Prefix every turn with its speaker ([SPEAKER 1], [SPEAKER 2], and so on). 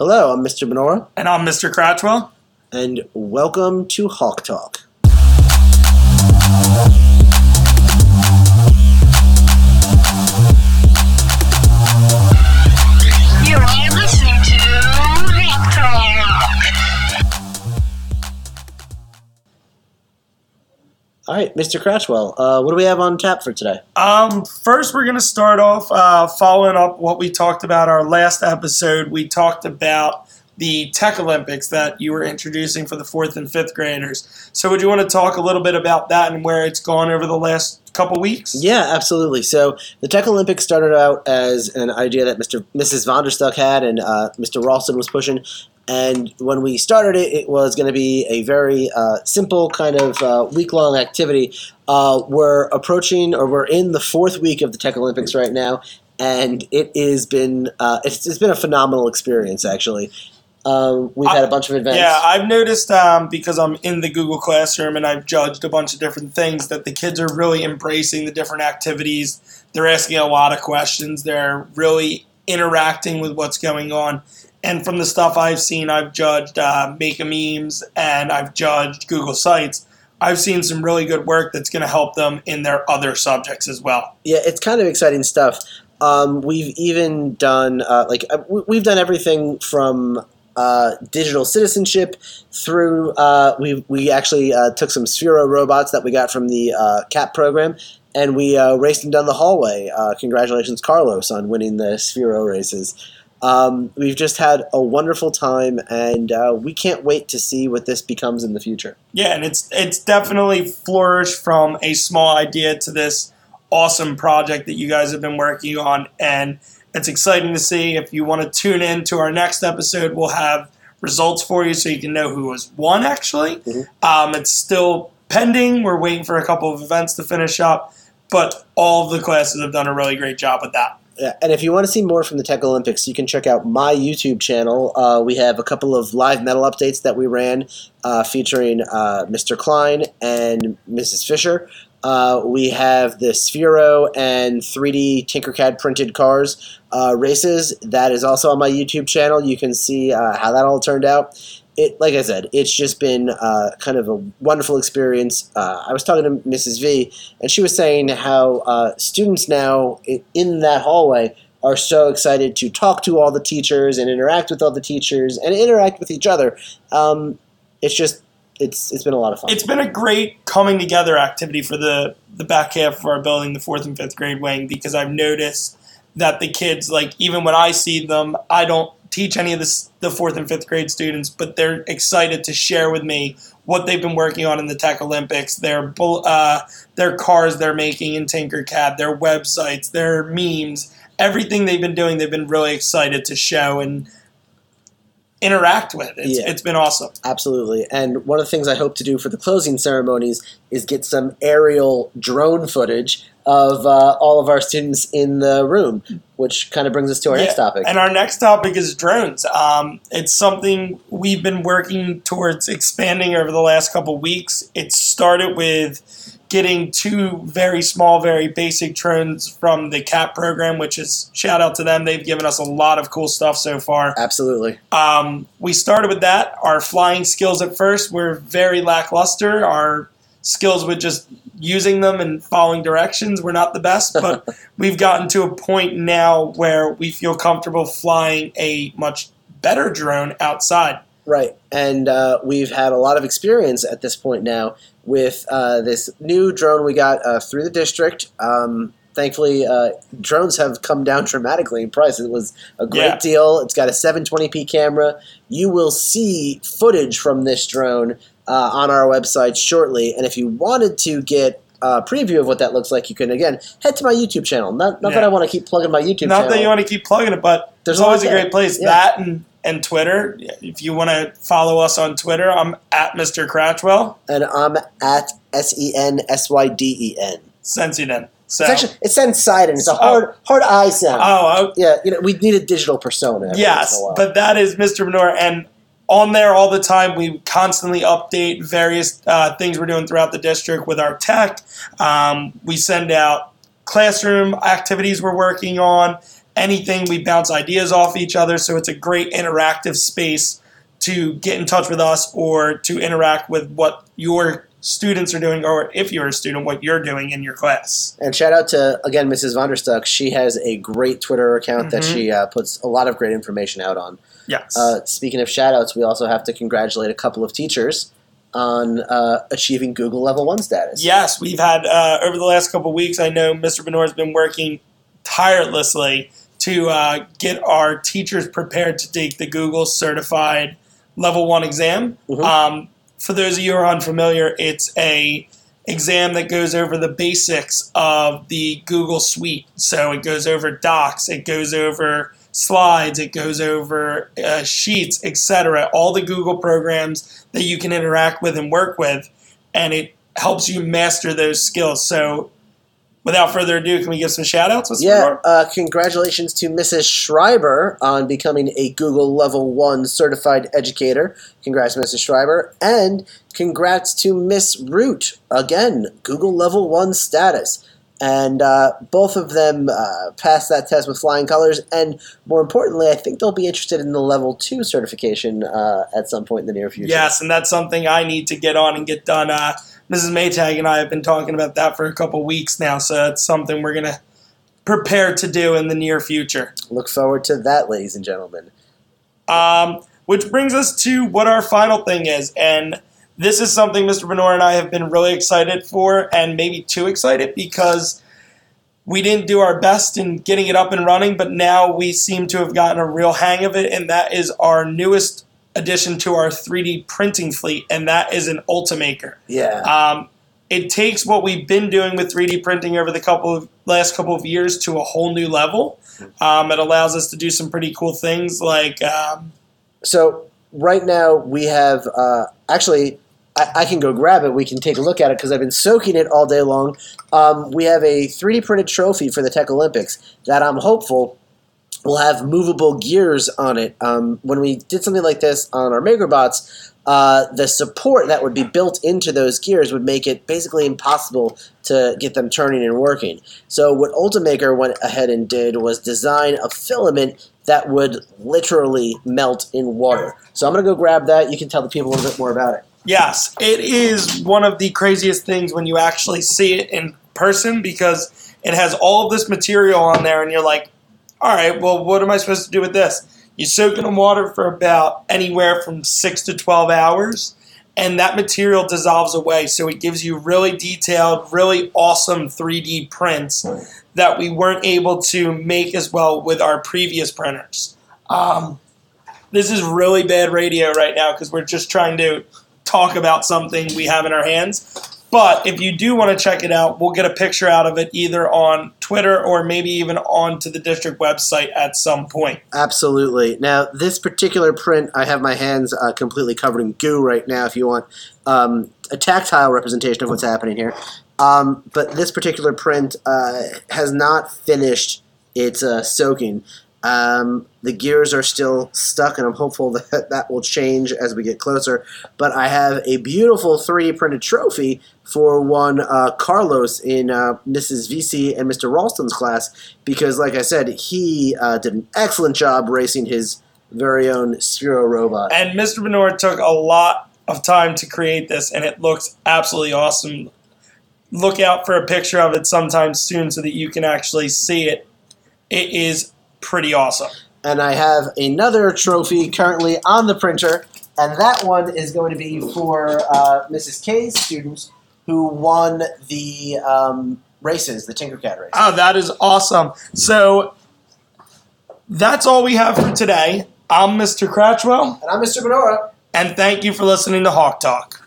[SPEAKER 1] Hello, I'm Mr. Benora,
[SPEAKER 2] And I'm Mr. Cratchwell.
[SPEAKER 1] and welcome to Hawk Talk. All right, Mr. Cratchwell, uh, what do we have on tap for today?
[SPEAKER 2] Um, first, we're going to start off uh, following up what we talked about our last episode. We talked about the Tech Olympics that you were introducing for the fourth and fifth graders. So, would you want to talk a little bit about that and where it's gone over the last couple weeks?
[SPEAKER 1] Yeah, absolutely. So the Tech Olympics started out as an idea that Mr. Mrs. Vonderstuck had and uh, Mr. Ralston was pushing. And when we started it, it was going to be a very uh, simple kind of uh, week long activity. Uh, we're approaching, or we're in the fourth week of the Tech Olympics right now, and it has been uh, it's, it's been a phenomenal experience. Actually, um, we've had a bunch of events.
[SPEAKER 2] Yeah, I've noticed um, because I'm in the Google Classroom and I've judged a bunch of different things that the kids are really embracing the different activities. They're asking a lot of questions. They're really interacting with what's going on. And from the stuff I've seen, I've judged uh, Make a Memes and I've judged Google Sites. I've seen some really good work that's going to help them in their other subjects as well.
[SPEAKER 1] Yeah, it's kind of exciting stuff. Um, we've even done uh, like uh, we- we've done everything from uh, digital citizenship through uh, we we actually uh, took some Sphero robots that we got from the uh, CAP program and we raced them down the hallway. Congratulations, Carlos, on winning the Sphero races. Um, we've just had a wonderful time, and uh, we can't wait to see what this becomes in the future.
[SPEAKER 2] Yeah, and it's it's definitely flourished from a small idea to this awesome project that you guys have been working on, and it's exciting to see. If you want to tune in to our next episode, we'll have results for you so you can know who has won. Actually,
[SPEAKER 1] Mhm.
[SPEAKER 2] um, it's still pending. We're waiting for a couple of events to finish up, but all of the classes have done a really great job with that.
[SPEAKER 1] And if you want to see more from the Tech Olympics, you can check out my YouTube channel. Uh, we have a couple of live medal updates that we ran uh, featuring uh, Mr. Klein and Mrs. Fisher. Uh, we have the Sphero and 3D Tinkercad printed cars uh, races. That is also on my YouTube channel. You can see uh, how that all turned out. It, like I said, it's just been uh, kind of a wonderful experience. Uh, I was talking to Mrs. V, and she was saying how uh, students now in that hallway are so excited to talk to all the teachers and interact with all the teachers and interact with each other. Um, it's just it's it's been a lot of fun.
[SPEAKER 2] It's been a great coming together activity for the the back half of our building, the fourth and fifth grade wing, because I've noticed that the kids, like even when I see them, I don't teach any of this, the fourth and fifth grade students, but they're excited to share with me what they've been working on in the Tech Olympics, their uh, their cars they're making in Tinkercad, their websites, their memes, everything they've been doing. They've been really excited to show and interact with. It's,
[SPEAKER 1] Yeah.
[SPEAKER 2] it's been awesome.
[SPEAKER 1] Absolutely. And one of the things I hope to do for the closing ceremonies is get some aerial drone footage of uh, all of our students in the room, which kind of brings us to our next topic.
[SPEAKER 2] And our next topic is drones. Um, it's something we've been working towards expanding over the last couple weeks. It started with getting two very small, very basic drones from the CAP program, which is shout out to them. They've given us a lot of cool stuff so far.
[SPEAKER 1] Absolutely.
[SPEAKER 2] Um, we started with that. Our flying skills at first were very lackluster. Our skills with just using them and following directions were not the best, but we've gotten to a point now where we feel comfortable flying a much better drone outside.
[SPEAKER 1] Right. And uh, we've had a lot of experience at this point now with uh, this new drone we got uh, through the district. Um, thankfully, uh, drones have come down dramatically in price. It was a great
[SPEAKER 2] Yeah.
[SPEAKER 1] deal. It's got a 720p camera. You will see footage from this drone uh, on our website shortly. And if you wanted to get a preview of what that looks like, you can, again, head to my YouTube channel. Not, not that I want to keep plugging my YouTube
[SPEAKER 2] Not
[SPEAKER 1] channel.
[SPEAKER 2] that you want to keep plugging it, but
[SPEAKER 1] There's
[SPEAKER 2] there's
[SPEAKER 1] a lot
[SPEAKER 2] always a
[SPEAKER 1] there.
[SPEAKER 2] great place.
[SPEAKER 1] Yeah.
[SPEAKER 2] That and, and Twitter. If you want to follow us on Twitter, I'm at Mr. Cratchwell.
[SPEAKER 1] and I'm at S E N S Y D E N.
[SPEAKER 2] Sensiden. So,
[SPEAKER 1] It's actually it sounds side and it's a
[SPEAKER 2] Oh.
[SPEAKER 1] hard hard I sound.
[SPEAKER 2] oh,
[SPEAKER 1] yeah, you know, we need a digital persona. every once in
[SPEAKER 2] Yes, but that is Mr. Manure, and on there all the time we constantly update various uh, things we're doing throughout the district with our tech. Um, we send out classroom activities we're working on, anything. We bounce ideas off each other, so it's a great interactive space to get in touch with us or to interact with what your students are doing, or if you're a student, what you're doing in your class.
[SPEAKER 1] And shout out to again Mrs. Vonderstuck. She has a great Twitter account that
[SPEAKER 2] Mhm.
[SPEAKER 1] she uh, puts a lot of great information out on.
[SPEAKER 2] Yes.
[SPEAKER 1] Uh, speaking of shout outs, we also have to congratulate a couple of teachers on uh, achieving Google Level 1 status.
[SPEAKER 2] Yes, we've had uh, over the last couple of weeks. I know Mr. Benor has been working tirelessly to uh, get our teachers prepared to take the Google Certified Level One exam.
[SPEAKER 1] Mhm.
[SPEAKER 2] Um, for those of you who are unfamiliar, it's a exam that goes over the basics of the Google Suite. So it goes over Docs, it goes over slides, it goes over uh, sheets, etc. All the Google programs that you can interact with and work with, and it helps you master those skills. So, without further ado, can we give some shout outs?
[SPEAKER 1] Yeah, uh, congratulations to Mrs. Schreiber on becoming a Google Level 1 certified educator. Congrats, Mrs. Schreiber. And congrats to Miss Root. Again, Google Level 1 status. And uh, both of them uh, passed that test with flying colors. And more importantly, I think they'll be interested in the Level 2 certification uh, at some point in the near future.
[SPEAKER 2] Yes, and that's something I need to get on and get done. Uh, Mrs. Maytag and I have been talking about that for a couple weeks now, so it's something we're going to prepare to do in the near future.
[SPEAKER 1] Look forward to that, ladies and gentlemen.
[SPEAKER 2] Um, which brings us to what our final thing is. And this is something Mr. Benor and I have been really excited for, and maybe too excited because we didn't do our best in getting it up and running, but now we seem to have gotten a real hang of it, and that is our newest addition to our 3D printing fleet, and that is an Ultimaker.
[SPEAKER 1] Yeah.
[SPEAKER 2] Um, it takes what we've been doing with 3D printing over the couple of last couple of years to a whole new level. Um, it allows us to do some pretty cool things like um,
[SPEAKER 1] So right now we have uh, actually. I, I can go grab it. We can take a look at it because I've been soaking it all day long. Um, we have a 3D printed trophy for the Tech Olympics that I'm hopeful will have movable gears on it. Um, when we did something like this on our MakerBots, uh, the support that would be built into those gears would make it basically impossible to get them turning and working. So what Ultimaker went ahead and did was design a filament that would literally melt in water. So I'm going to go grab that. You can tell the people a little bit more about it.
[SPEAKER 2] Yes, it is one of the craziest things when you actually see it in person because it has all of this material on there, and you're like, all right, well, what am I supposed to do with this? You soak it in water for about anywhere from six to 12 hours, and that material dissolves away. So it gives you really detailed, really awesome 3D prints that we weren't able to make as well with our previous printers. Um, this is really bad radio right now because we're just trying to talk about something we have in our hands. But if you do want to check it out, we'll get a picture out of it either on Twitter or maybe even onto the district website at some point.
[SPEAKER 1] Absolutely. Now, this particular print, I have my hands uh, completely covered in goo right now. If you want um, a tactile representation of what's happening here, um, but this particular print uh, has not finished its uh, soaking. Um, the gears are still stuck, and I'm hopeful that that will change as we get closer. But I have a beautiful 3D printed trophy for one uh, Carlos in uh, Mrs. VC and Mr. Ralston's class because, like I said, he uh, did an excellent job racing his very own Sphero robot.
[SPEAKER 2] And Mr. Benor took a lot of time to create this, and it looks absolutely awesome. Look out for a picture of it sometime soon so that you can actually see it. It is pretty awesome.
[SPEAKER 1] And I have another trophy currently on the printer, and that one is going to be for uh, Mrs. K's students who won the um, races, the Tinkercad race.
[SPEAKER 2] Oh, that is awesome. So that's all we have for today. I'm Mr. Cratchwell,
[SPEAKER 1] And I'm Mr. Benora.
[SPEAKER 2] and thank you for listening to Hawk Talk.